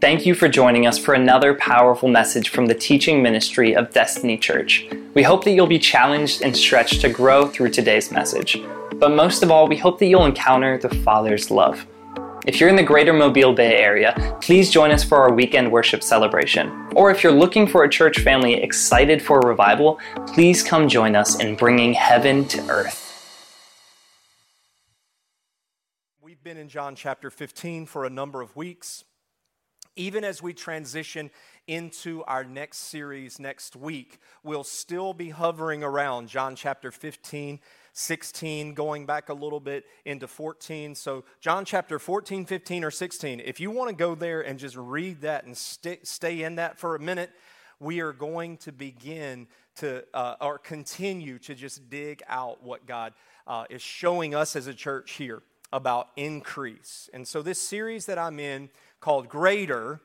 Thank you for joining us for another powerful message from the teaching ministry of Destiny Church. We hope that you'll be challenged and stretched to grow through today's message. But most of all, we hope that you'll encounter the Father's love. If you're in the greater Mobile Bay area, please join us for our weekend worship celebration. Or if you're looking for a church family excited for revival, please come join us in bringing heaven to earth. We've been in John chapter 15 for a number of weeks even as we transition into our next series next week, we'll still be hovering around John chapter 15, 16, going back a little bit into 14. So, John chapter 14, 15, or 16, if you want to go there and just read that and st- stay in that for a minute, we are going to begin to, uh, or continue to just dig out what God uh, is showing us as a church here about increase. And so, this series that I'm in, called Greater.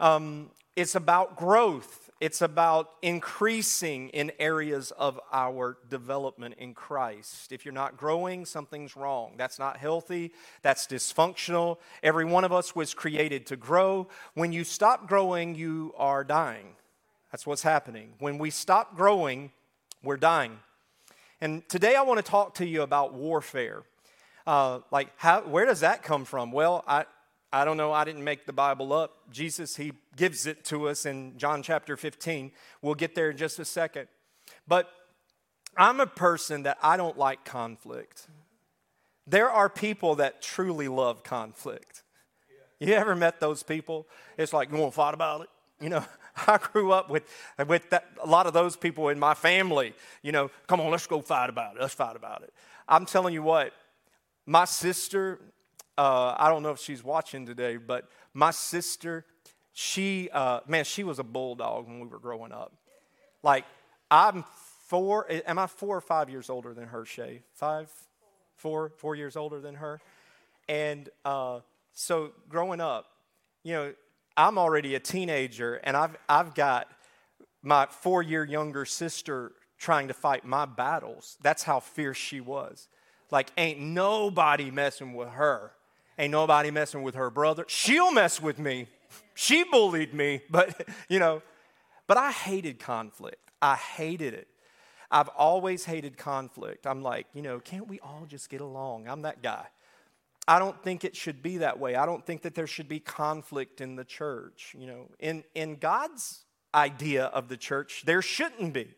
Um, it's about growth, it's about increasing in areas of our development in Christ. If you're not growing, something's wrong. That's not healthy, that's dysfunctional. Every one of us was created to grow. When you stop growing, you are dying. That's what's happening. When we stop growing, we're dying. And today I want to talk to you about warfare. Uh, like, how, where does that come from? Well, I, I don't know, I didn't make the Bible up. Jesus, He gives it to us in John chapter 15. We'll get there in just a second. But I'm a person that I don't like conflict. There are people that truly love conflict. You ever met those people? It's like, you want to fight about it? You know, I grew up with, with that, a lot of those people in my family. You know, come on, let's go fight about it. Let's fight about it. I'm telling you what, my sister uh, I don't know if she's watching today, but my sister, she, uh, man, she was a bulldog when we were growing up. Like, I'm four, am I four or five years older than her, Shay? Five? Four? Four years older than her? And uh, so growing up, you know, I'm already a teenager, and I've, I've got my four year younger sister trying to fight my battles. That's how fierce she was. Like, ain't nobody messing with her. Ain't nobody messing with her brother. She'll mess with me. She bullied me, but you know, but I hated conflict. I hated it. I've always hated conflict. I'm like, you know, can't we all just get along? I'm that guy. I don't think it should be that way. I don't think that there should be conflict in the church. You know, in, in God's idea of the church, there shouldn't be.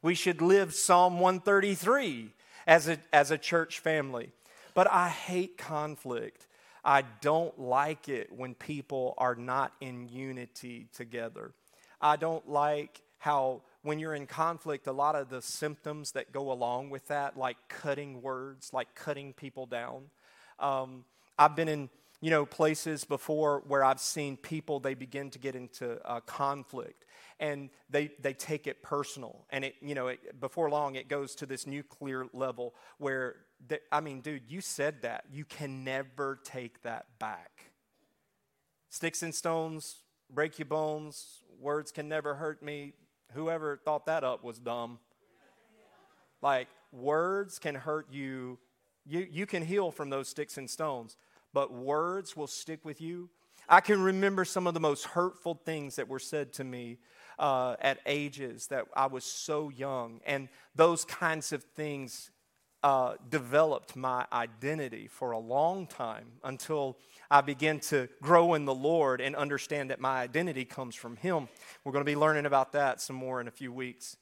We should live Psalm 133 as a, as a church family. But I hate conflict. I don't like it when people are not in unity together. I don't like how, when you're in conflict, a lot of the symptoms that go along with that, like cutting words, like cutting people down. Um, I've been in you know places before where i've seen people they begin to get into uh, conflict and they they take it personal and it you know it, before long it goes to this nuclear level where that, I mean, dude, you said that. You can never take that back. Sticks and stones break your bones. Words can never hurt me. Whoever thought that up was dumb. Like, words can hurt you. You, you can heal from those sticks and stones, but words will stick with you. I can remember some of the most hurtful things that were said to me uh, at ages that I was so young. And those kinds of things uh, developed my identity for a long time until I began to grow in the Lord and understand that my identity comes from Him. We're going to be learning about that some more in a few weeks.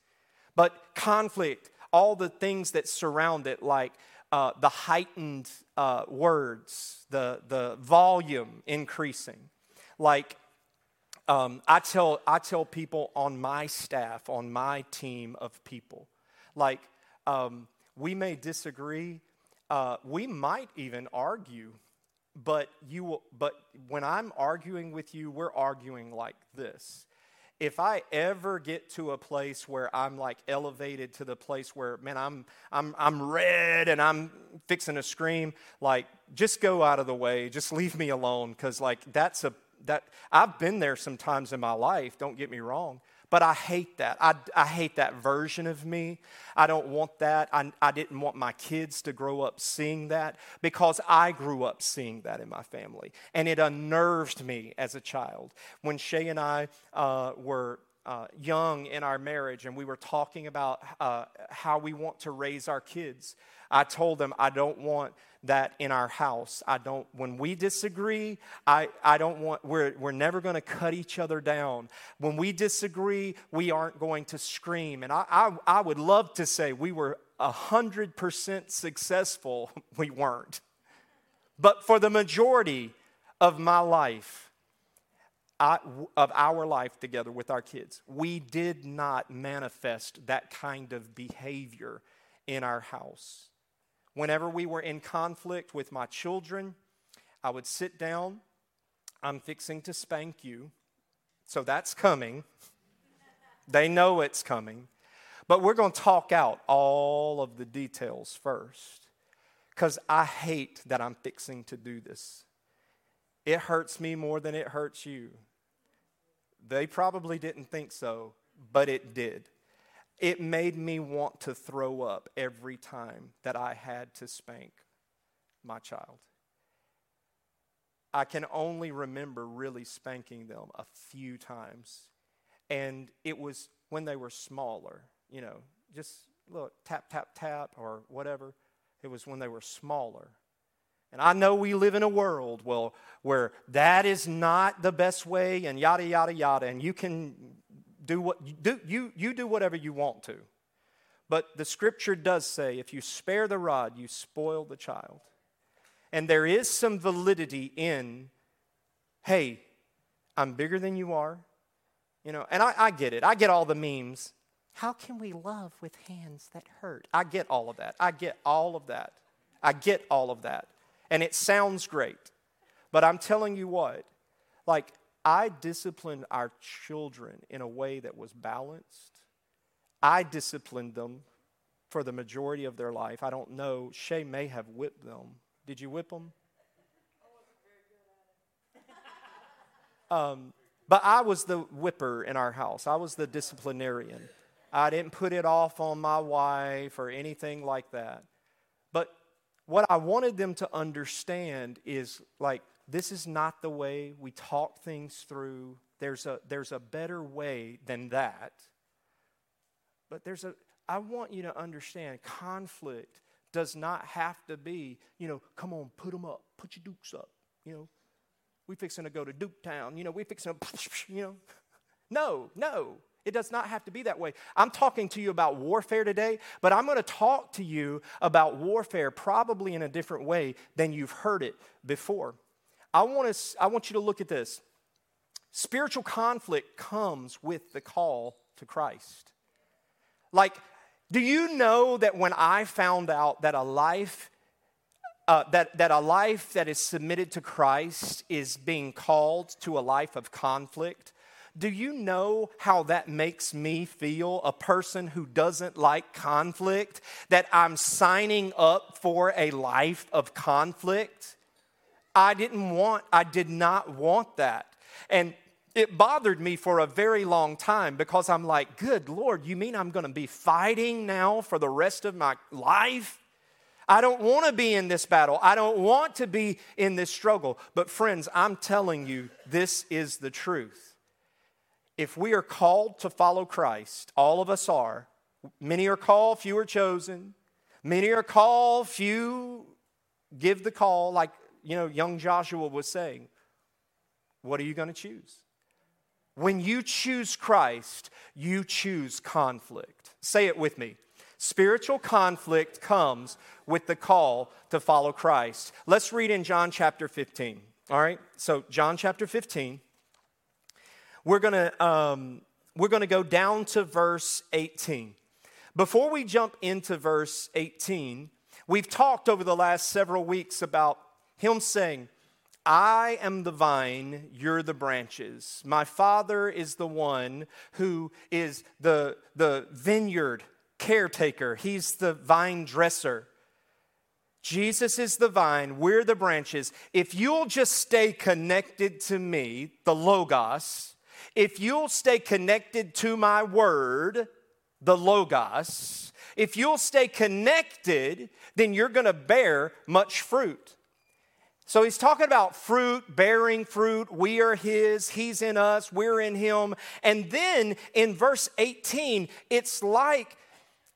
But conflict, all the things that surround it, like uh, the heightened uh, words, the, the volume increasing. Like um, I, tell, I tell people on my staff, on my team of people, like, um, we may disagree. Uh, we might even argue, but you will, but when I'm arguing with you, we're arguing like this. If I ever get to a place where I'm like elevated to the place where, man, I'm I'm I'm red and I'm fixing to scream, like just go out of the way, just leave me alone, because like that's a that I've been there sometimes in my life. Don't get me wrong, But I hate that. I, I hate that version of me. I don't want that. I, I didn't want my kids to grow up seeing that because I grew up seeing that in my family. And it unnerved me as a child. When Shay and I uh, were uh, young in our marriage and we were talking about uh, how we want to raise our kids, I told them, I don't want that in our house. I don't, when we disagree, I, I don't want, we're, we're never going to cut each other down. When we disagree, we aren't going to scream. And I, I, I would love to say we were 100% successful. We weren't. But for the majority of my life, I, of our life together with our kids, we did not manifest that kind of behavior in our house. Whenever we were in conflict with my children, I would sit down. I'm fixing to spank you. So that's coming. they know it's coming. But we're going to talk out all of the details first because I hate that I'm fixing to do this. It hurts me more than it hurts you. They probably didn't think so, but it did. It made me want to throw up every time that I had to spank my child. I can only remember really spanking them a few times. And it was when they were smaller, you know, just look, tap, tap, tap, or whatever. It was when they were smaller. And I know we live in a world well, where that is not the best way, and yada, yada, yada. And you can do what do you, you do whatever you want to. But the scripture does say if you spare the rod you spoil the child. And there is some validity in hey i'm bigger than you are. You know and I, I get it. I get all the memes. How can we love with hands that hurt? I get all of that. I get all of that. I get all of that. And it sounds great. But i'm telling you what like I disciplined our children in a way that was balanced. I disciplined them for the majority of their life. I don't know. Shay may have whipped them. Did you whip them? Um, but I was the whipper in our house. I was the disciplinarian. I didn't put it off on my wife or anything like that. But what I wanted them to understand is like this is not the way we talk things through. There's a, there's a better way than that. But there's a, I want you to understand conflict does not have to be, you know, come on, put them up, put your dukes up, you know. We fixing to go to Duke Town, you know, we fixing to, you know. No, no. It does not have to be that way. I'm talking to you about warfare today, but I'm going to talk to you about warfare probably in a different way than you've heard it before. I want, to, I want you to look at this. Spiritual conflict comes with the call to Christ. Like, do you know that when I found out that a life uh, that, that a life that is submitted to Christ is being called to a life of conflict, do you know how that makes me feel, a person who doesn't like conflict, that I'm signing up for a life of conflict? I didn't want, I did not want that. And it bothered me for a very long time because I'm like, good Lord, you mean I'm going to be fighting now for the rest of my life? I don't want to be in this battle. I don't want to be in this struggle. But, friends, I'm telling you, this is the truth. If we are called to follow Christ, all of us are. Many are called, few are chosen. Many are called, few give the call, like you know, young Joshua was saying, what are you going to choose? When you choose Christ, you choose conflict. Say it with me. Spiritual conflict comes with the call to follow Christ. Let's read in John chapter 15. All right? So, John chapter 15. We're to um, we're to go down to verse 18. Before we jump into verse 18, we've talked over the last several weeks about him saying, I am the vine, you're the branches. My Father is the one who is the, the vineyard caretaker, He's the vine dresser. Jesus is the vine, we're the branches. If you'll just stay connected to me, the Logos, if you'll stay connected to my word, the Logos, if you'll stay connected, then you're to bear much fruit. So he's talking about fruit, bearing fruit. We are his, he's in us, we're in him. And then in verse 18, it's like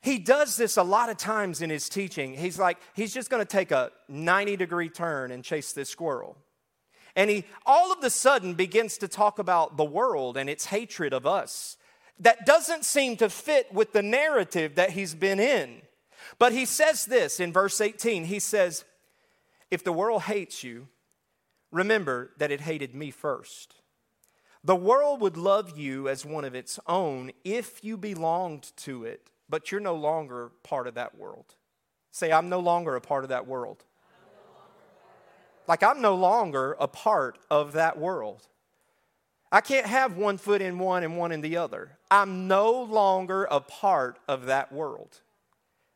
he does this a lot of times in his teaching. He's like, he's just going to take a 90 degree turn and chase this squirrel. And he all of a sudden begins to talk about the world and its hatred of us. That doesn't seem to fit with the narrative that he's been in. But he says this in verse 18 he says, If the world hates you, remember that it hated me first. The world would love you as one of its own if you belonged to it, but you're no longer part of that world. Say, I'm no longer a part of that world. Like, I'm no longer a part of that world. I can't have one foot in one and one in the other. I'm no longer a part of that world.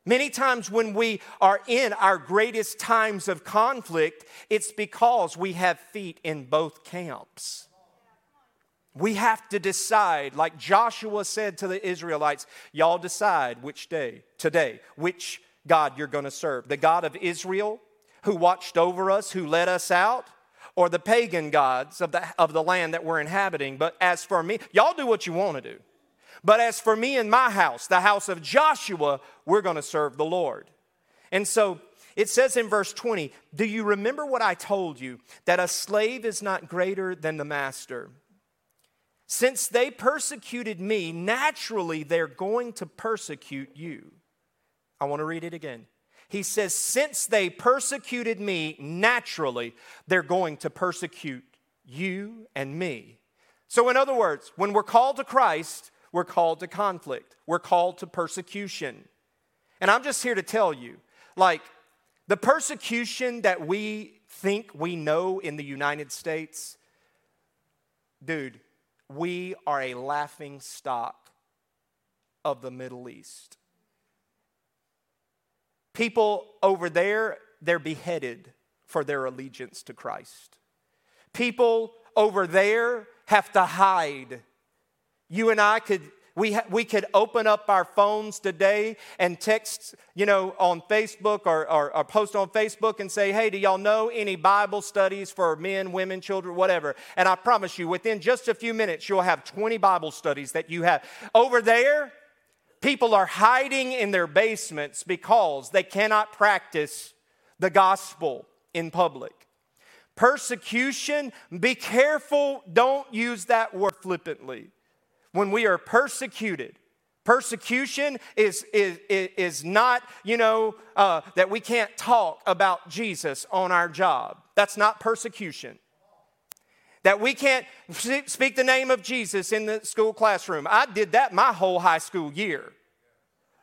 Many times when we are in our greatest times of conflict, it's because we have feet in both camps. We have to decide, like Joshua said to the Israelites, y'all decide which day, today, which God you're going to serve. The God of Israel who watched over us, who led us out, or the pagan gods of the, of the land that we're inhabiting. But as for me, y'all do what you want to do. But as for me and my house, the house of Joshua, we're going to serve the Lord. And so it says in verse 20, Do you remember what I told you? That a slave is not greater than the master. Since they persecuted me, naturally they're going to persecute you. I want to read it again. He says, Since they persecuted me naturally, they're going to persecute you and me. So, in other words, when we're called to Christ, we're called to conflict, we're called to persecution. And I'm just here to tell you like, the persecution that we think we know in the United States, dude, we are a laughing stock of the Middle East. People over there, they're beheaded for their allegiance to Christ. People over there have to hide. You and I could we, ha- we could open up our phones today and text, you know, on Facebook or, or, or, post on Facebook and say, hey, do y'all know any Bible studies for men, women, children, whatever? And I promise you, within just a few minutes, you'll have 20 Bible studies that you have. Over there, People are hiding in their basements because they cannot practice the gospel in public. Persecution, be careful, don't use that word flippantly. When we are persecuted, persecution is, is, is not, you know, uh, that we can't talk about Jesus on our job. That's not persecution that we can't speak the name of Jesus in the school classroom. I did that my whole high school year.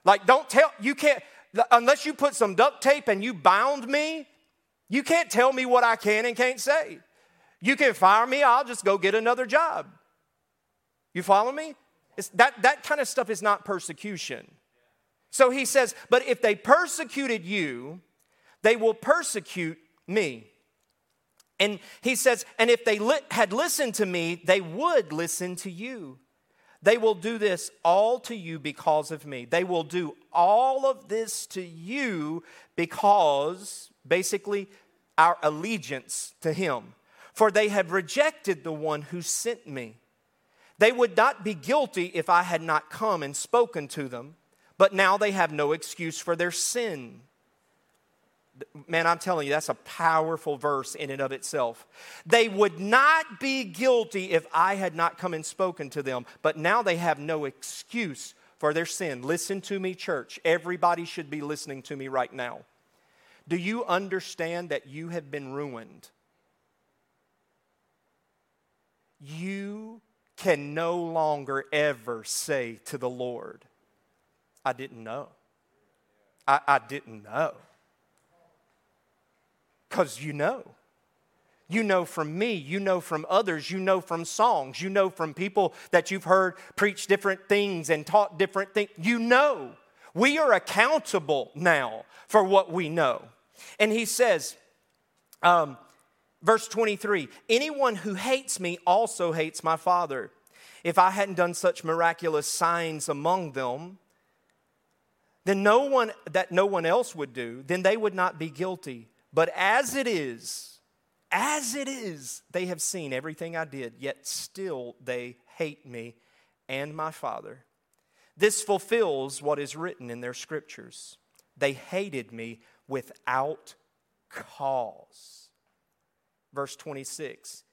Like, don't tell, you can't, unless you put some duct tape and you bound me, you can't tell me what I can and can't say. You can fire me, I'll just go get another job. You follow me? It's that, that kind of stuff is not persecution. So he says, But if they persecuted you, they will persecute me. And he says, and if they li- had listened to me, they would listen to you. They will do this all to you because of me. They will do all of this to you because, basically, our allegiance to Him. For they have rejected the one who sent me. They would not be guilty if I had not come and spoken to them, but now they have no excuse for their sin man, I'm telling you, that's a powerful verse in and of itself. They would not be guilty if I had not come and spoken to them, but now they have no excuse for their sin. Listen to me, church. Everybody should be listening to me right now. Do you understand that you have been ruined? You can no longer ever say to the Lord, I didn't know. I, I didn't know. Because you know. You know from me, you know from others, you know from songs, you know from people that you've heard preach different things and taught different things. You know. We are accountable now for what we know. And he says, um, verse 23 anyone who hates me also hates my Father. if I hadn't done such miraculous signs among them, then no one that no one else would do, then they would not be guilty. But as it is, as it is, they have seen everything I did, yet still they hate me and my Father. This fulfills what is written in their scriptures. They hated me without cause. Verse 26,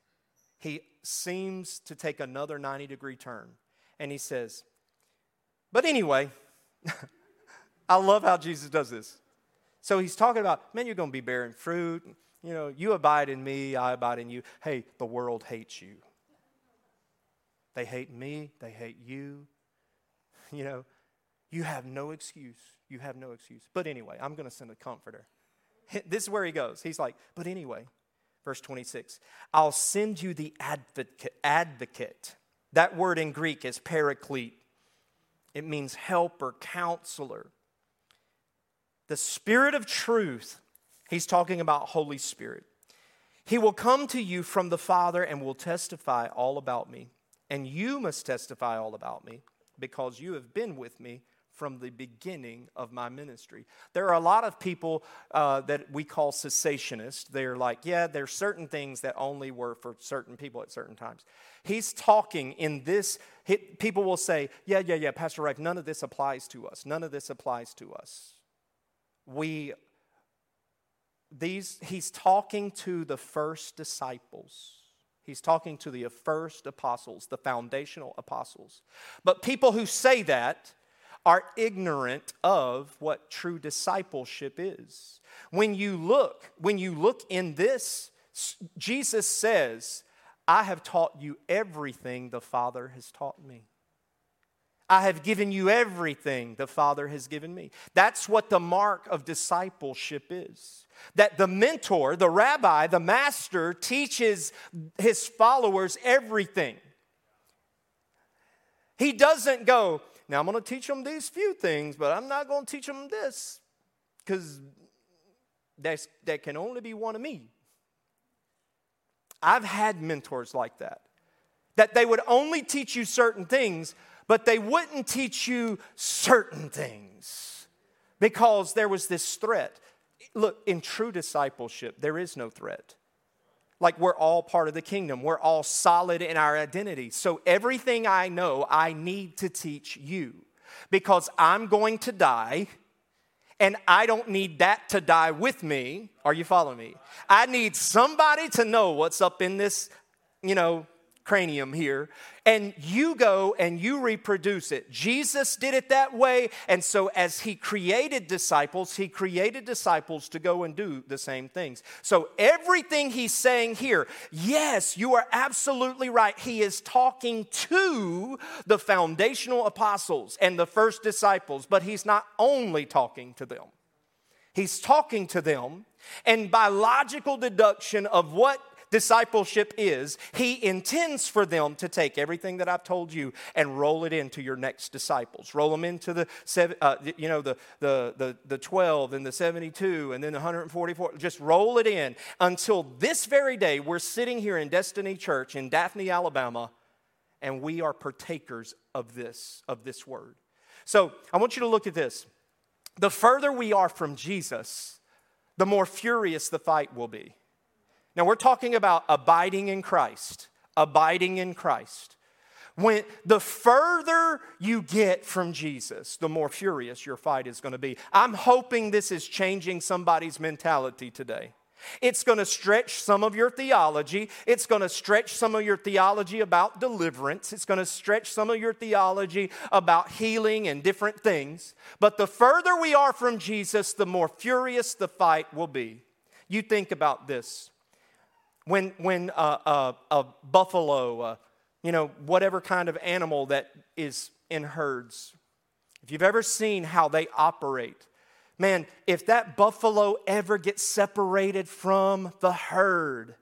he seems to take another 90 degree turn and he says, But anyway, I love how Jesus does this. So he's talking about, man, you're going to be bearing fruit. You know, you abide in me, I abide in you. Hey, the world hates you. They hate me, they hate you. You know, you have no excuse. You have no excuse. But anyway, I'm going to send a comforter. This is where he goes. He's like, but anyway, verse 26, I'll send you the advocate. advocate. That word in Greek is paraclete. It means helper, counselor. The Spirit of truth, he's talking about Holy Spirit. He will come to you from the Father and will testify all about me. And you must testify all about me because you have been with me from the beginning of my ministry. There are a lot of people uh, that we call cessationists. They're like, yeah, there's certain things that only were for certain people at certain times. He's talking in this, he, people will say, yeah, yeah, yeah, Pastor Rife, none of this applies to us. None of this applies to us we these he's talking to the first disciples he's talking to the first apostles the foundational apostles but people who say that are ignorant of what true discipleship is when you look when you look in this jesus says i have taught you everything the father has taught me I have given you everything the Father has given me. That's what the mark of discipleship is. That the mentor, the rabbi, the master teaches his followers everything. He doesn't go, now I'm going to teach them these few things, but I'm not going to teach them this because that's, that can only be one of me. I've had mentors like that, that they would only teach you certain things, but they wouldn't teach you certain things because there was this threat. Look, in true discipleship, there is no threat. Like we're all part of the kingdom, we're all solid in our identity. So everything I know, I need to teach you because I'm going to die and I don't need that to die with me. Are you following me? I need somebody to know what's up in this, you know, cranium here, and you go and you reproduce it. Jesus did it that way, and so as he created disciples, he created disciples to go and do the same things. So everything he's saying here, yes, you are absolutely right. He is talking to the foundational apostles and the first disciples, but he's not only talking to them. He's talking to them, and by logical deduction of what discipleship is, He intends for them to take everything that I've told you and roll it into your next disciples. Roll them into the, seven, uh, you know, the, the, the, the 12 and the 72 and then the 144. Just roll it in until this very day we're sitting here in Destiny Church in Daphne, Alabama, and we are partakers of this, of this word. So I want you to look at this. The further we are from Jesus, the more furious the fight will be. Now, we're talking about abiding in Christ, abiding in Christ. When the further you get from Jesus, the more furious your fight is going to be. I'm hoping this is changing somebody's mentality today. It's going to stretch some of your theology. It's going to stretch some of your theology about deliverance. It's going to stretch some of your theology about healing and different things. But the further we are from Jesus, the more furious the fight will be. You think about this when, when uh, uh, a buffalo, uh, you know, whatever kind of animal that is in herds, if you've ever seen how they operate, man, if that buffalo ever gets separated from the herd,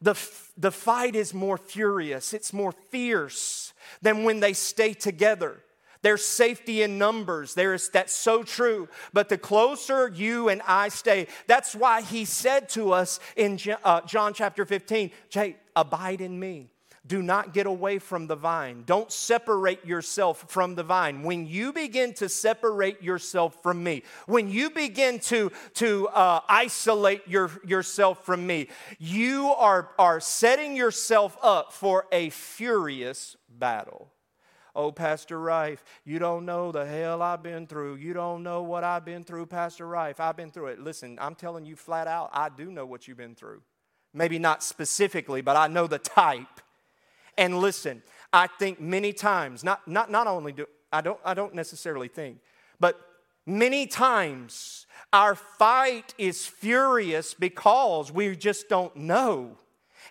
the, the fight is more furious, it's more fierce than when they stay together. There's safety in numbers. There is that's so true. But the closer you and I stay, that's why he said to us in uh, John chapter 15, Jay, abide in me. Do not get away from the vine. Don't separate yourself from the vine. When you begin to separate yourself from me, when you begin to, to uh, isolate your, yourself from me, you are, are setting yourself up for a furious battle. Oh, Pastor Rife, you don't know the hell I've been through. You don't know what I've been through, Pastor Rife. I've been through it. Listen, I'm telling you flat out, I do know what you've been through. Maybe not specifically, but I know the type. And listen, I think many times, not, not, not only do I don't, I don't necessarily think, but many times our fight is furious because we just don't know.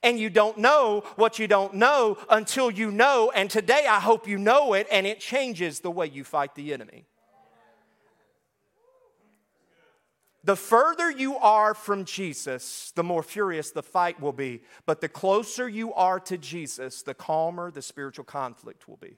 And you don't know what you don't know until you know. And today I hope you know it and it changes the way you fight the enemy. The further you are from Jesus, the more furious the fight will be. But the closer you are to Jesus, the calmer the spiritual conflict will be.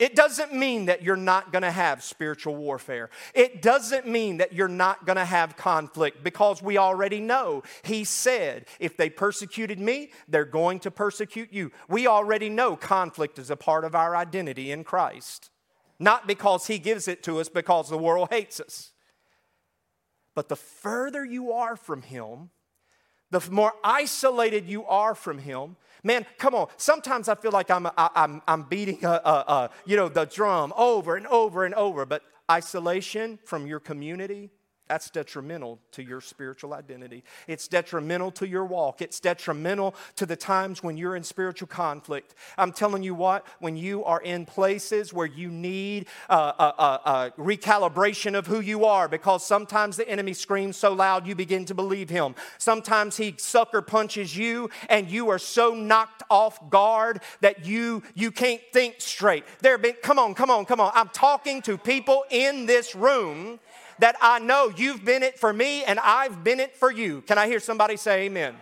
It doesn't mean that you're not going to have spiritual warfare. It doesn't mean that you're not going to have conflict because we already know. He said, if they persecuted me, they're going to persecute you. We already know conflict is a part of our identity in Christ. Not because He gives it to us, because the world hates us. But the further you are from Him, the more isolated you are from Him, Man, come on. Sometimes I feel like I'm, I, am i am I'm beating, a, a, a, you know, the drum over and over and over. But isolation from your community, that's detrimental to your spiritual identity. It's detrimental to your walk. It's detrimental to the times when you're in spiritual conflict. I'm telling you what, when you are in places where you need a, a, a recalibration of who you are, because sometimes the enemy screams so loud you begin to believe him. Sometimes he sucker punches you and you are so knocked off guard that you, you can't think straight. There have been, come on, come on, come on. I'm talking to people in this room that I know you've been it for me and I've been it for you. Can I hear somebody say amen?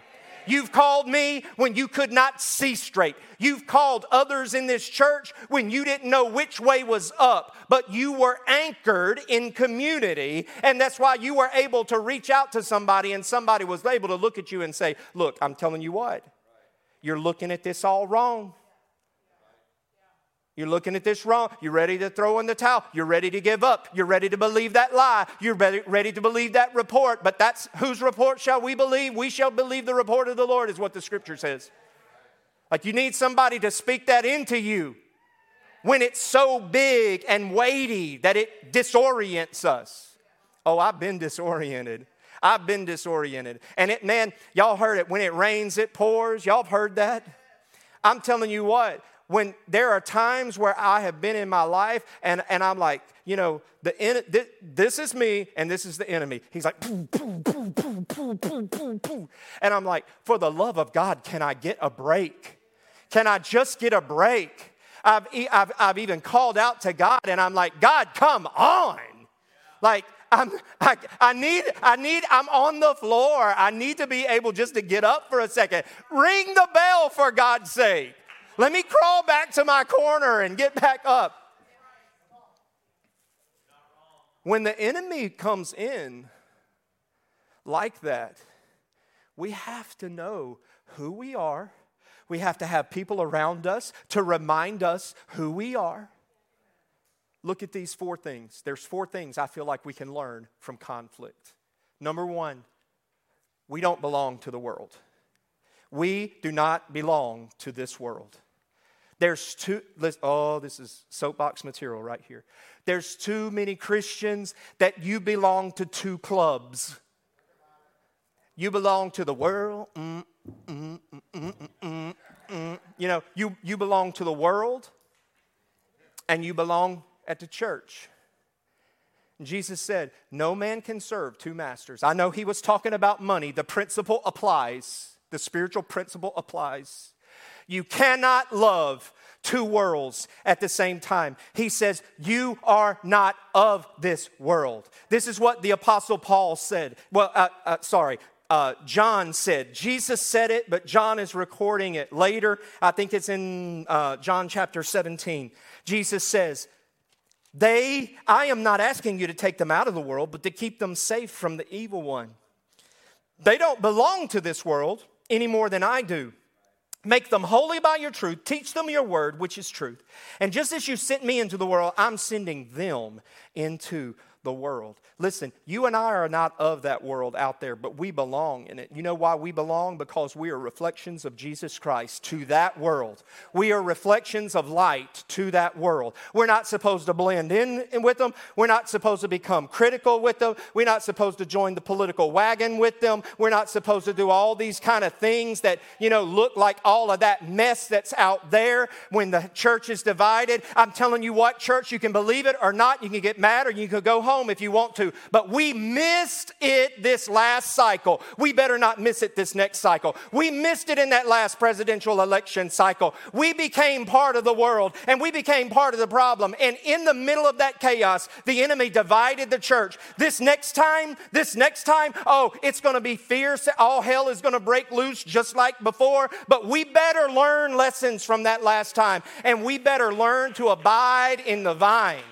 You've called me when you could not see straight. You've called others in this church when you didn't know which way was up, but you were anchored in community. And that's why you were able to reach out to somebody and somebody was able to look at you and say, Look, I'm telling you what, you're looking at this all wrong. You're looking at this wrong. You're ready to throw in the towel. You're ready to give up. You're ready to believe that lie. You're ready to believe that report. But that's whose report shall we believe? We shall believe the report of the Lord, is what the scripture says. Like you need somebody to speak that into you when it's so big and weighty that it disorients us. Oh, I've been disoriented. I've been disoriented. And it, man, y'all heard it. When it rains, it pours. Y'all have heard that? I'm telling you what, when there are times where I have been in my life and, and I'm like, you know, the this, is me and this is the enemy. He's like, poo, poo, poo, poo, poo, poo, poo, poo. And I'm like, for the love of God, can I get a break? Can I just get a break? I've, I've, I've even called out to God and I'm like, God, come on. Like, I'm, I, I, need, I need, I'm on the floor. I need to be able just to get up for a second. Ring the bell for God's sake. Let me crawl back to my corner and get back up. When the enemy comes in like that, we have to know who we are. We have to have people around us to remind us who we are. Look at these four things. There's four things I feel like we can learn from conflict. Number one, we don't belong to the world. We do not belong to this world. There's too, oh, this is soapbox material right here. There's too many Christians that you belong to two clubs. You belong to the world. Mm, mm, mm, you know, you, you belong to the world and you belong at the church. Jesus said, No man can serve two masters. I know he was talking about money. The principle applies, the spiritual principle applies. You cannot love two worlds at the same time. He says, You are not of this world. This is what the Apostle Paul said. Well, uh, uh, sorry. Uh, John said, Jesus said it, but John is recording it later. I think it's in uh, John chapter 17. Jesus says, They, I am not asking you to take them out of the world, but to keep them safe from the evil one. They don't belong to this world any more than I do. Make them holy by your truth. Teach them your word, which is truth. And just as you sent me into the world, I'm sending them into the world. Listen, you and I are not of that world out there, but we belong in it. You know why we belong? Because we are reflections of Jesus Christ to that world. We are reflections of light to that world. We're not supposed to blend in with them. We're not supposed to become critical with them. We're not supposed to join the political wagon with them. We're not supposed to do all these kind of things that, you know, look like all of that mess that's out there when the church is divided. I'm telling you what, church, you can believe it or not. You can get mad or you can go home if you want to. But we missed it this last cycle. We better not miss it this next cycle. We missed it in that last presidential election cycle. We became part of the world and we became part of the problem. And in the middle of that chaos, the enemy divided the church. This next time, this next time, oh, it's going to be fierce. All hell is going to break loose just like before. But we better learn lessons from that last time and we better learn to abide in the vine.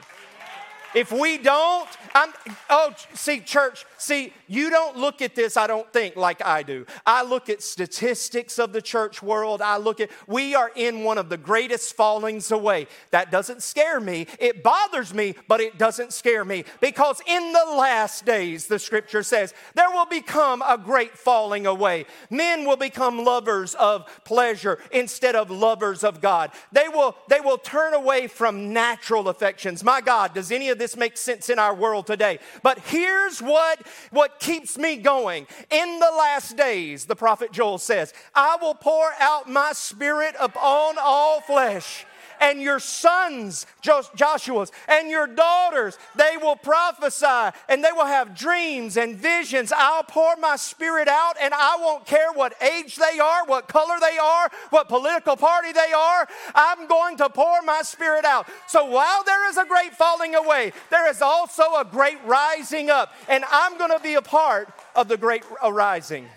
If we don't, I'm, oh, see, church, see, you don't look at this, I don't think, like I do. I look at statistics of the church world. I look at, we are in one of the greatest fallings away. That doesn't scare me. It bothers me, but it doesn't scare me. Because in the last days, the scripture says, there will become a great falling away. Men will become lovers of pleasure instead of lovers of God. They will, they will turn away from natural affections. My God, does any of this make sense in our world? Today. But here's what, what keeps me going. In the last days, the prophet Joel says, I will pour out my spirit upon all flesh and your sons, Joshua's, and your daughters, they will prophesy and they will have dreams and visions. I'll pour my spirit out and I won't care what age they are, what color they are, what political party they are. I'm going to pour my spirit out. So while there is a great falling away, there is also a great rising up. And I'm going to be a part of the great arising.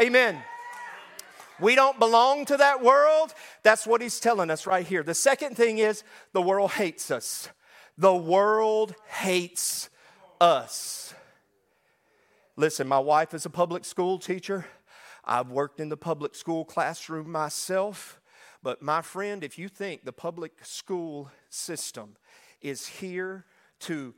Amen. We don't belong to that world. That's what he's telling us right here. The second thing is the world hates us. The world hates us. Listen, my wife is a public school teacher. I've worked in the public school classroom myself. But my friend, if you think the public school system is here to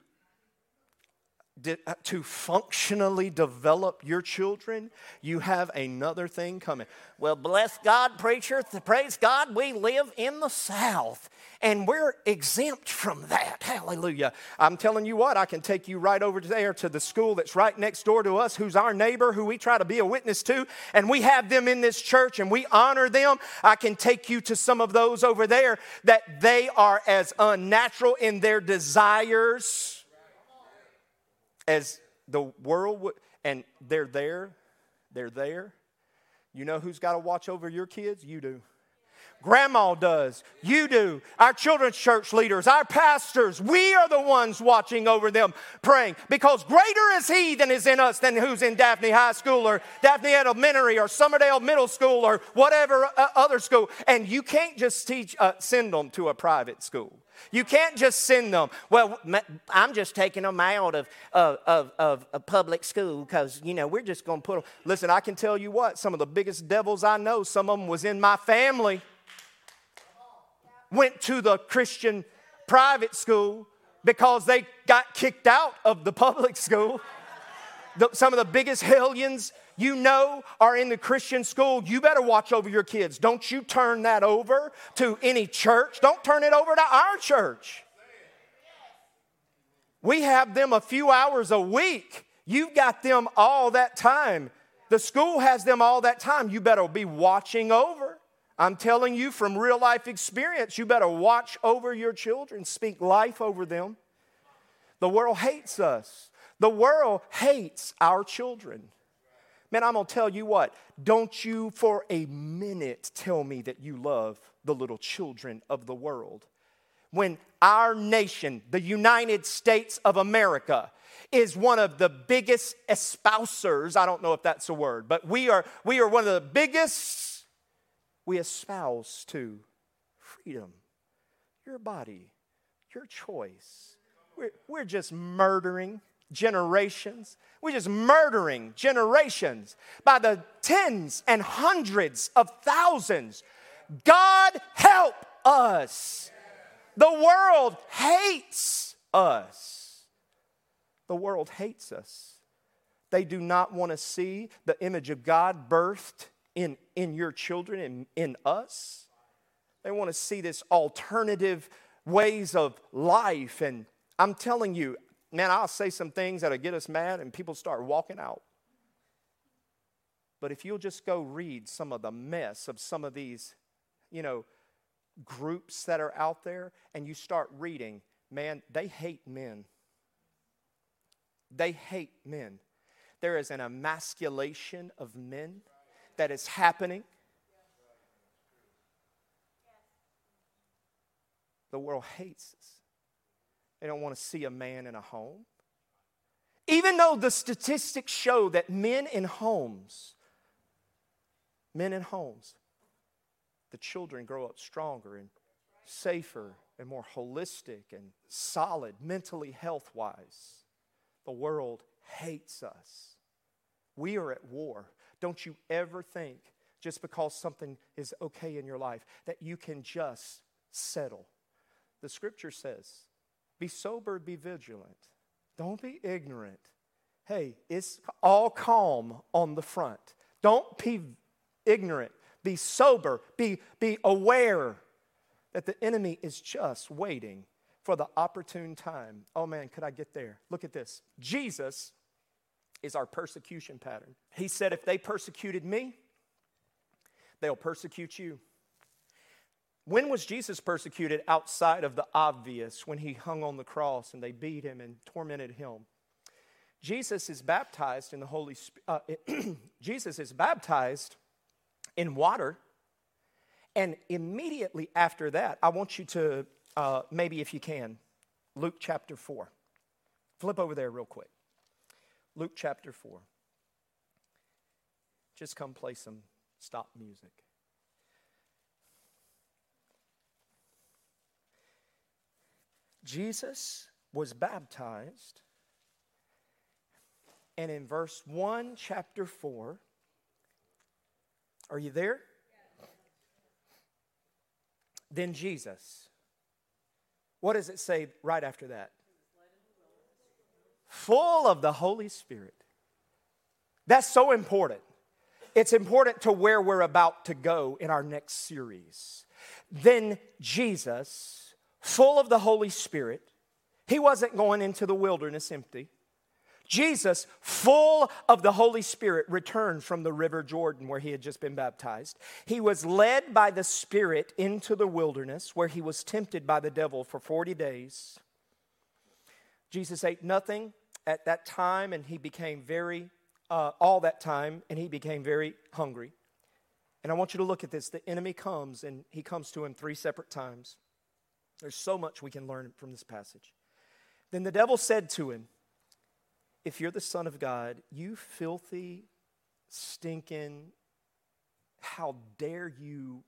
Uh, to functionally develop your children, you have another thing coming. Well, bless God, preacher. Praise God, we live in the South and we're exempt from that. Hallelujah. I'm telling you what, I can take you right over there to the school that's right next door to us, who's our neighbor, who we try to be a witness to, and we have them in this church and we honor them. I can take you to some of those over there that they are as unnatural in their desires as the world would, and they're there, they're there. You know who's got to watch over your kids? You do. Grandma does. You do. Our children's church leaders, our pastors, we are the ones watching over them, praying. Because greater is He than is in us than who's in Daphne High School or Daphne Elementary or Summerdale Middle School or whatever uh, other school. And you can't just teach, uh, send them to a private school. You can't just send them. Well, I'm just taking them out of, of, of, of, public school because, you know, we're just going to put them. Listen, I can tell you what, some of the biggest devils I know, some of them was in my family. Went to the Christian private school because they got kicked out of the public school. The, some of the biggest hellions you know are in the Christian school, you better watch over your kids. Don't you turn that over to any church. Don't turn it over to our church. We have them a few hours a week. You've got them all that time. The school has them all that time. You better be watching over. I'm telling you from real life experience, you better watch over your children, speak life over them. The world hates us. The world hates our children. Man, I'm going to tell you what, don't you for a minute tell me that you love the little children of the world. When our nation, the United States of America, is one of the biggest espousers, I don't know if that's a word, but we are, we are one of the biggest, we espouse to freedom, your body, your choice. We're, we're just murdering generations. We're just murdering generations by the tens and hundreds of thousands. God help us. The world hates us. The world hates us. They do not want to see the image of God birthed in, in your children and in us. They want to see this alternative ways of life. And I'm telling you, man, I'll say some things that'll get us mad and people start walking out. But if you'll just go read some of the mess of some of these, you know, groups that are out there and you start reading, man, they hate men. They hate men. There is an emasculation of men that is happening. The world hates us. They don't want to see a man in a home. Even though the statistics show that men in homes, men in homes, the children grow up stronger and safer and more holistic and solid, mentally health wise. The world hates us. We are at war. Don't you ever think, just because something is okay in your life, that you can just settle. The scripture says, be sober, be vigilant. Don't be ignorant. Hey, it's all calm on the front. Don't be ignorant. Be sober. Be, be aware that the enemy is just waiting for the opportune time. Oh man, could I get there? Look at this. Jesus is our persecution pattern. He said, if they persecuted me, they'll persecute you. When was Jesus persecuted outside of the obvious when he hung on the cross and they beat him and tormented him? Jesus is baptized in the Holy Spirit. Uh, Jesus is baptized in water. And immediately after that, I want you to, uh, maybe if you can, Luke chapter 4. Flip over there real quick. Luke chapter 4. Just come play some stop music. Jesus was baptized, and in verse 1, chapter 4, are you there? Then Jesus. What does it say right after that? Full of the Holy Spirit. That's so important. It's important to where we're about to go in our next series. Then Jesus full of the Holy Spirit. He wasn't going into the wilderness empty. Jesus, full of the Holy Spirit, returned from the river Jordan where he had just been baptized. He was led by the Spirit into the wilderness where he was tempted by the devil for 40 days. Jesus ate nothing at that time and he became very, uh, all that time, and he became very hungry. And I want you to look at this. The enemy comes and he comes to him three separate times. There's so much we can learn from this passage. Then the devil said to him, If you're the Son of God, you filthy, stinking, how dare you,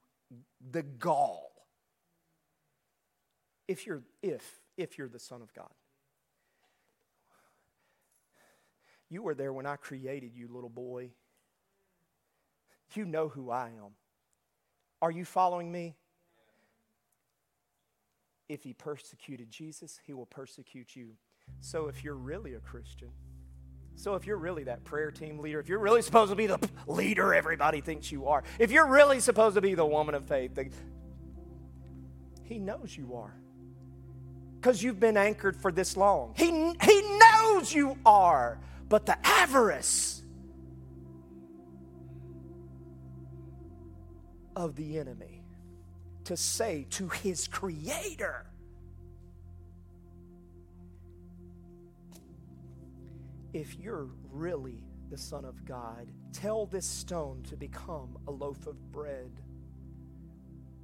the gall. If you're, if, if you're the Son of God. You were there when I created you, little boy. You know who I am. Are you following me? If he persecuted Jesus, he will persecute you. So if you're really a Christian, so if you're really that prayer team leader, if you're really supposed to be the leader everybody thinks you are, if you're really supposed to be the woman of faith, the, he knows you are. Because you've been anchored for this long. He, he knows you are. But the avarice of the enemy to say to his creator. If you're really the Son of God, tell this stone to become a loaf of bread,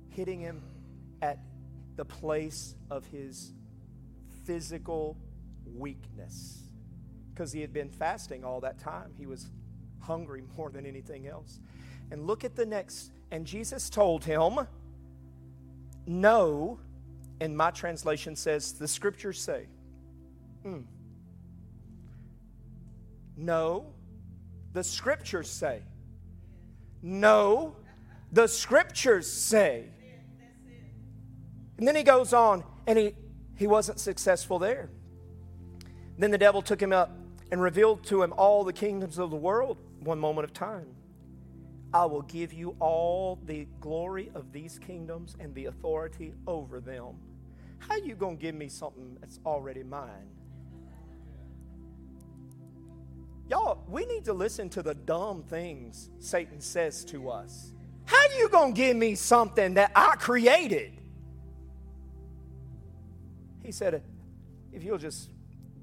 hitting him at the place of his physical weakness. Because he had been fasting all that time, he was hungry more than anything else. And look at the next. And Jesus told him, no, and my translation says, the scriptures say. Mm. No, the scriptures say. No, the scriptures say. And then he goes on, and he, he wasn't successful there. Then the devil took him up and revealed to him all the kingdoms of the world, one moment of time. I will give you all the glory of these kingdoms and the authority over them. How you going to give me something that's already mine? Y'all, we need to listen to the dumb things Satan says to us. How you going to give me something that I created? He said, if you'll just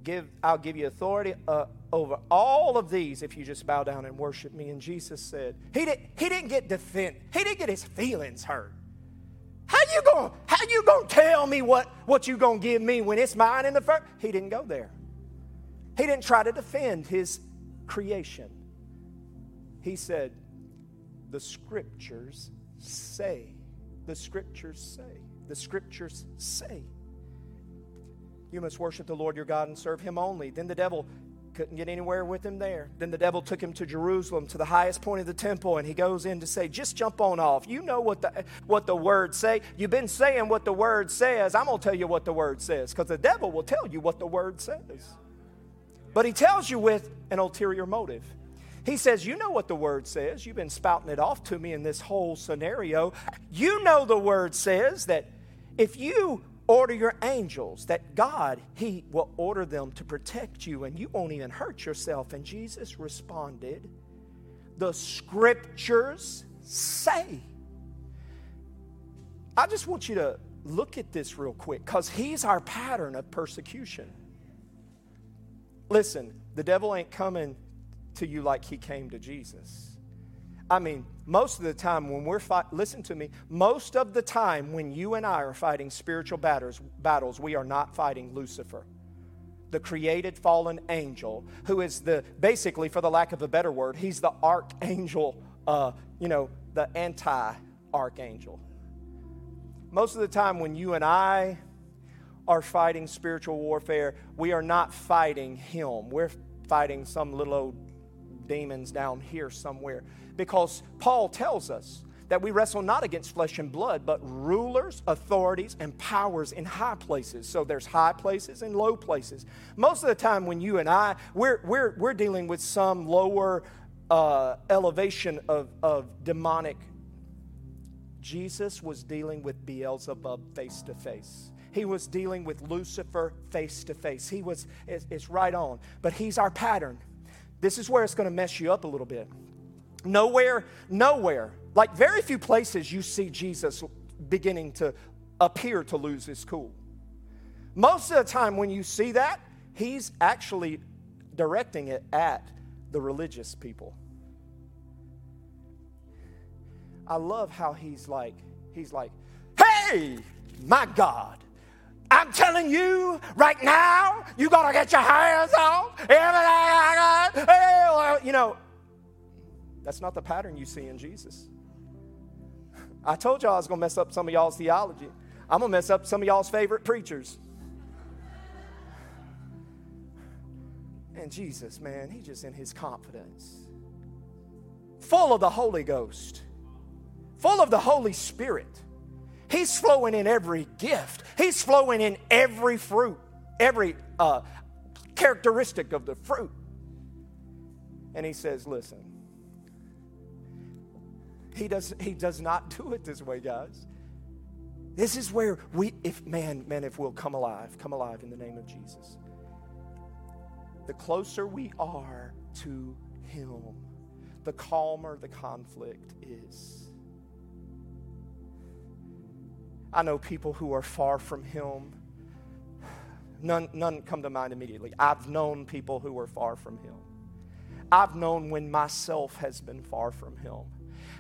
give, I'll give you authority uh, over all of these if you just bow down and worship me. And Jesus said, he, did, he didn't get defend, he didn't get his feelings hurt. How you gonna how you to tell me what what you to give me when it's mine in the first? He didn't go there. He didn't try to defend his creation. He said, "The scriptures say. The scriptures say. The scriptures say." You must worship the Lord your God and serve him only. Then the devil couldn't get anywhere with him there. Then the devil took him to Jerusalem, to the highest point of the temple, and he goes in to say, Just jump on off. You know what the, what the words say. You've been saying what the word says. I'm going to tell you what the word says, because the devil will tell you what the word says. But he tells you with an ulterior motive. He says, You know what the word says. You've been spouting it off to me in this whole scenario. You know the word says that if you order your angels that God, He will order them to protect you and you won't even hurt yourself. And Jesus responded, The scriptures say. I just want you to look at this real quick because He's our pattern of persecution. Listen, the devil ain't coming to you like he came to Jesus. I mean, most of the time when we're fight, listen to me, most of the time when you and I are fighting spiritual battles, battles, we are not fighting Lucifer, the created fallen angel, who is the basically, for the lack of a better word, he's the archangel, uh, you know, the anti archangel. Most of the time when you and I are fighting spiritual warfare, we are not fighting him. We're fighting some little old demons down here somewhere because Paul tells us that we wrestle not against flesh and blood, but rulers, authorities, and powers in high places. So there's high places and low places. Most of the time, when you and I, we're, we're, we're dealing with some lower uh, elevation of, of demonic. Jesus was dealing with Beelzebub face to face. He was dealing with Lucifer face to face. He was, it's, it's right on. But he's our pattern. This is where it's going to mess you up a little bit. Nowhere, nowhere, like very few places you see Jesus beginning to appear to lose his cool. Most of the time, when you see that, he's actually directing it at the religious people. I love how he's like, he's like, hey, my God, I'm telling you right now, you gotta get your hands off. You know, that's not the pattern you see in Jesus. I told y'all I was going to mess up some of y'all's theology. I'm going to mess up some of y'all's favorite preachers. And Jesus, man, he just in his confidence, full of the Holy Ghost, full of the Holy Spirit. He's flowing in every gift, he's flowing in every fruit, every uh, characteristic of the fruit. And he says, Listen, he does, he does not do it this way, guys. This is where we, if man, man, if we'll come alive, come alive in the name of Jesus. The closer we are to Him, the calmer the conflict is. I know people who are far from Him. None, none come to mind immediately. I've known people who are far from Him. I've known when myself has been far from Him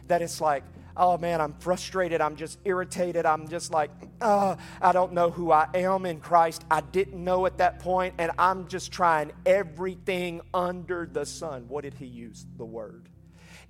that it's like, oh man, I'm frustrated. I'm just irritated. I'm just like, oh, I don't know who I am in Christ. I didn't know at that point, and I'm just trying everything under the sun. What did he use? The word.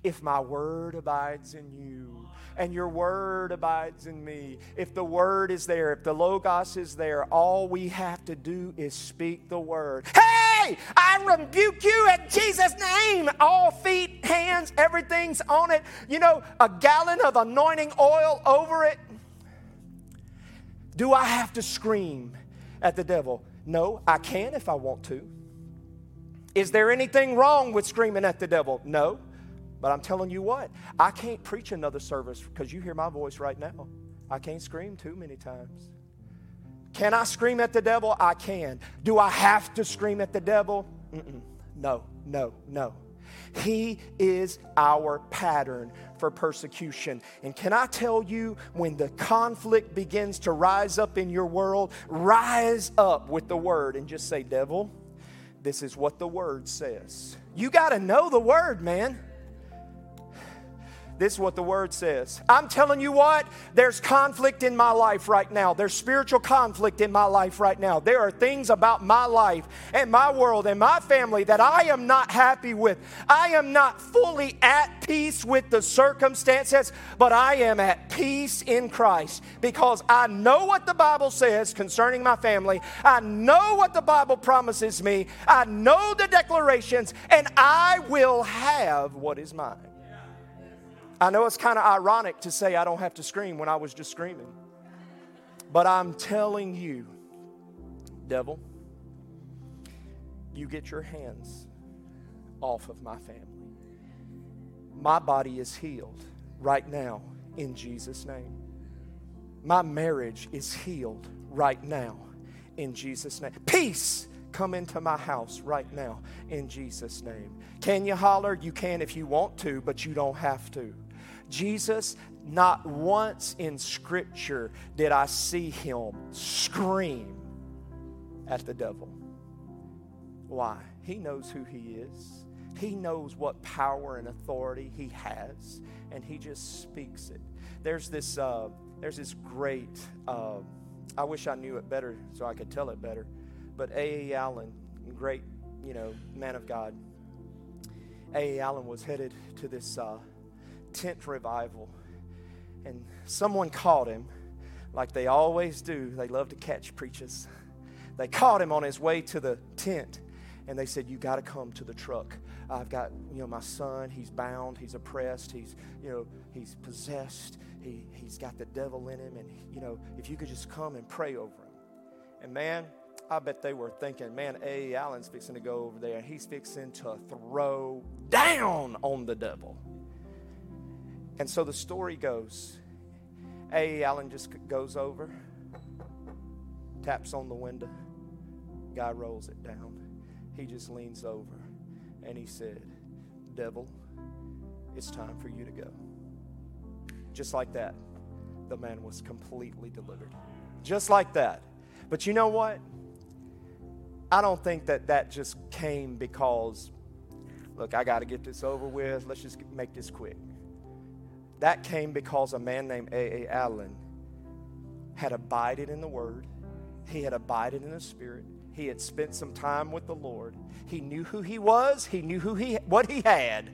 If my word abides in you and your word abides in me. If the word is there, if the Logos is there, all we have to do is speak the word. Hey, I rebuke you in Jesus' name. All feet, hands, everything's on it. You know, a gallon of anointing oil over it. Do I have to scream at the devil? No, I can if I want to. Is there anything wrong with screaming at the devil? No. But I'm telling you what, I can't preach another service because you hear my voice right now. I can't scream too many times. Can I scream at the devil? I can. Do I have to scream at the devil? Mm-mm. No, no, no. He is our pattern for persecution. And can I tell you, when the conflict begins to rise up in your world, rise up with the word and just say, Devil, this is what the word says. You got to know the word, man. This is what the word says. I'm telling you what, there's conflict in my life right now. There's spiritual conflict in my life right now. There are things about my life and my world and my family that I am not happy with. I am not fully at peace with the circumstances, but I am at peace in Christ because I know what the Bible says concerning my family. I know what the Bible promises me. I know the declarations, and I will have what is mine. I know it's kind of ironic to say I don't have to scream when I was just screaming. But I'm telling you, devil, you get your hands off of my family. My body is healed right now in Jesus' name. My marriage is healed right now in Jesus' name. Peace come into my house right now in Jesus' name. Can you holler? You can if you want to, but you don't have to. Jesus, not once in Scripture did I see him scream at the devil. Why? He knows who he is. He knows what power and authority he has, and he just speaks it. There's this, uh, there's this great. Uh, I wish I knew it better so I could tell it better. But A. A. Allen, great, you know, man of God. A. A. Allen was headed to this uh, tent revival. And someone caught him, like they always do. They love to catch preachers. They caught him on his way to the tent, and they said, You got to come to the truck. I've got, you know, my son, he's bound, he's oppressed, he's, you know, he's possessed, he, he's got the devil in him, and, you know, if you could just come and pray over him. And man, I bet they were thinking, man, A. Allen's fixing to go over there, and he's fixing to throw down on the devil. And so the story goes A. Allen just goes over, taps on the window, guy rolls it down. He just leans over and he said, Devil, it's time for you to go. Just like that, the man was completely delivered. Just like that. But you know what? I don't think that that just came because, look, I got to get this over with. Let's just make this quick. That came because a man named A. A. Allen had abided in the Word, he had abided in the Spirit, he had spent some time with the Lord. He knew who he was, he knew who he, what he had,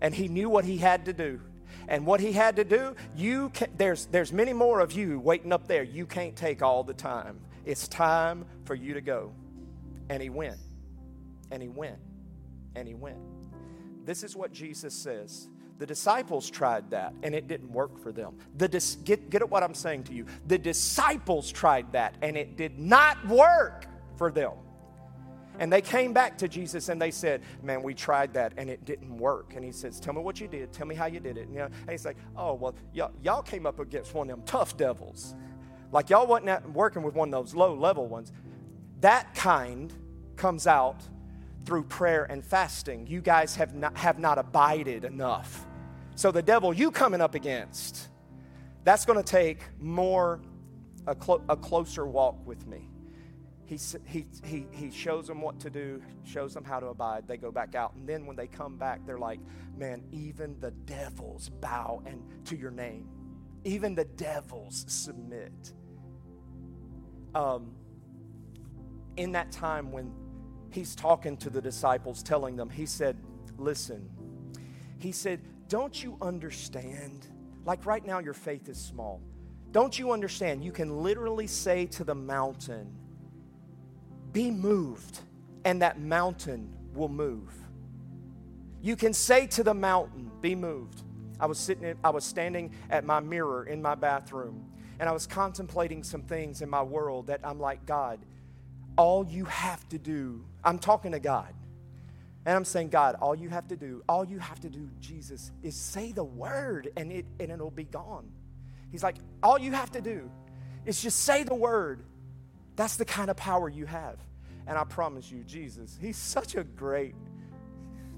and he knew what he had to do. And what he had to do, you can, there's, there's many more of you waiting up there. You can't take all the time. It's time for you to go. And he went, and he went, and he went. This is what Jesus says the disciples tried that and it didn't work for them. The dis- get, get at what I'm saying to you. The disciples tried that and it did not work for them. And they came back to Jesus and they said, Man, we tried that and it didn't work. And he says, Tell me what you did. Tell me how you did it. And, you know, and he's like, Oh, well, y'all, came up against one of them tough devils. Like y'all wasn't working with one of those low level ones. That kind comes out through prayer and fasting. You guys have not, have not abided enough. So the devil you coming up against, that's going to take more, a, clo- a closer walk with me. He, he, he, he shows them what to do, shows them how to abide. They go back out. And then when they come back, they're like, man, even the devils bow and to your name. Even the devils submit. Um, in that time when he's talking to the disciples, telling them, he said, listen, He said, Don't you understand? Like right now, your faith is small. Don't you understand? You can literally say to the mountain, Be moved, and that mountain will move. You can say to the mountain, Be moved. I was sitting, in, I was standing at my mirror in my bathroom, and I was contemplating some things in my world that I'm like, God, all you have to do, I'm talking to God. And I'm saying, God, all you have to do, all you have to do, Jesus, is say the word and, it, and it'll be gone. He's like, all you have to do is just say the word. That's the kind of power you have. And I promise you, Jesus, he's such a great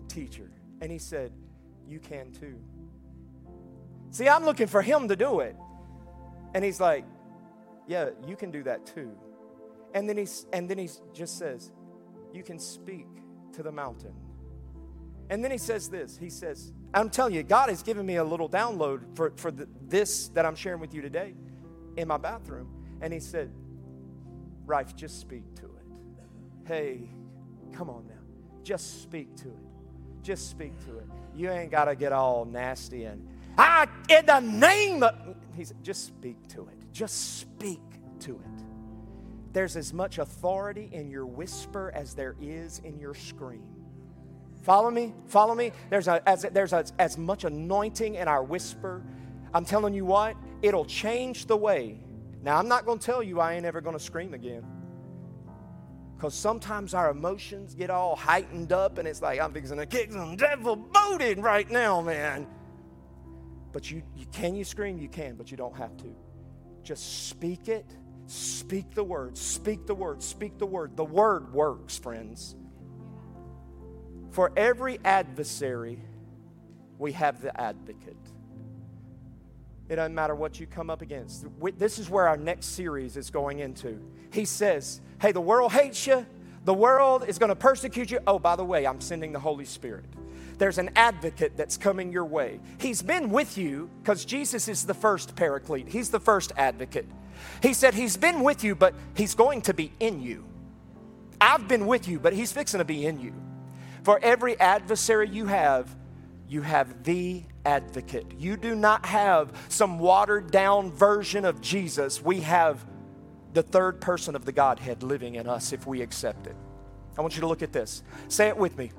teacher. And he said, You can too. See, I'm looking for him to do it. And he's like, Yeah, you can do that too. And then he's and then he just says, You can speak to the mountain. And then he says this He says, I'm telling you, God has given me a little download for, for the, this that I'm sharing with you today in my bathroom. And he said, Rife, just speak to it. Hey, come on now. Just speak to it. Just speak to it. You ain't got to get all nasty and, I, in the name of, he said, just speak to it. Just speak to it. There's as much authority in your whisper as there is in your scream. Follow me? Follow me? There's, a, as, there's a, as much anointing in our whisper. I'm telling you what, it'll change the way. Now, I'm not going to tell you I ain't ever going to scream again. Because sometimes our emotions get all heightened up and it's like, I'm fixing to kick some devil booted right now, man. But you, you can you scream? You can, but you don't have to. Just speak it. Speak the word. Speak the word. Speak the word. The word works, friends. For every adversary, we have the advocate. It doesn't matter what you come up against. This is where our next series is going into. He says, Hey, the world hates you. The world is going to persecute you. Oh, by the way, I'm sending the Holy Spirit. There's an advocate that's coming your way. He's been with you because Jesus is the first paraclete, He's the first advocate. He said, He's been with you, but He's going to be in you. I've been with you, but He's fixing to be in you. For every adversary you have, you have the advocate. You do not have some watered down version of Jesus. We have the third person of the Godhead living in us if we accept it. I want you to look at this. Say it with me.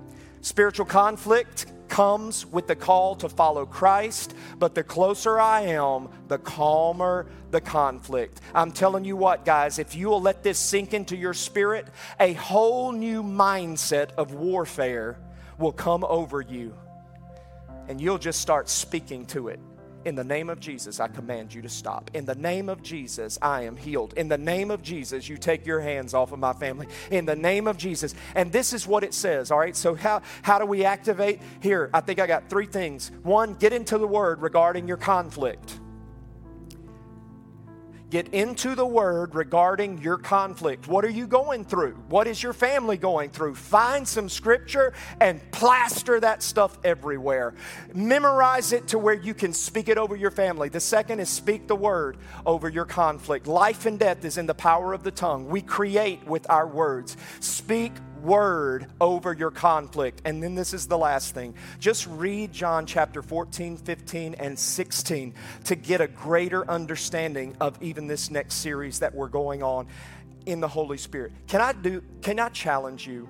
Spiritual conflict comes with the call to follow Christ, but the closer I am, the calmer the conflict. I'm telling you what, guys, if you will let this sink into your spirit, a whole new mindset of warfare will come over you, and you'll just start speaking to it. In the name of Jesus, I command you to stop. In the name of Jesus, I am healed. In the name of Jesus, you take your hands off of my family. In the name of Jesus. And this is what it says, all right? So, how, how do we activate? Here, I think I got three things. One, get into the word regarding your conflict. Get into the word regarding your conflict. What are you going through? What is your family going through? Find some scripture and plaster that stuff everywhere. Memorize it to where you can speak it over your family. The second is speak the word over your conflict. Life and death is in the power of the tongue. We create with our words. Speak word over your conflict. And then this is the last thing. Just read John chapter 14, 15, and 16 to get a greater understanding of even this next series that we're going on in the Holy Spirit. Can I do can I challenge you?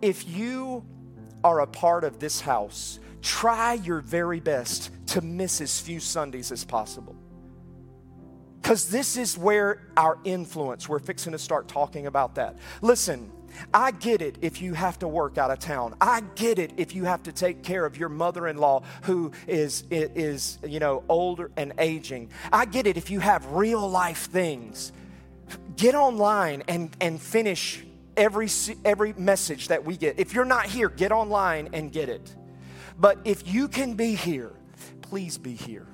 If you are a part of this house, try your very best to miss as few Sundays as possible. Because this is where our influence, we're fixing to start talking about that. Listen, I get it if you have to work out of town. I get it if you have to take care of your mother-in-law who is is you know older and aging. I get it if you have real life things. Get online and and finish every every message that we get. If you're not here, get online and get it. But if you can be here, please be here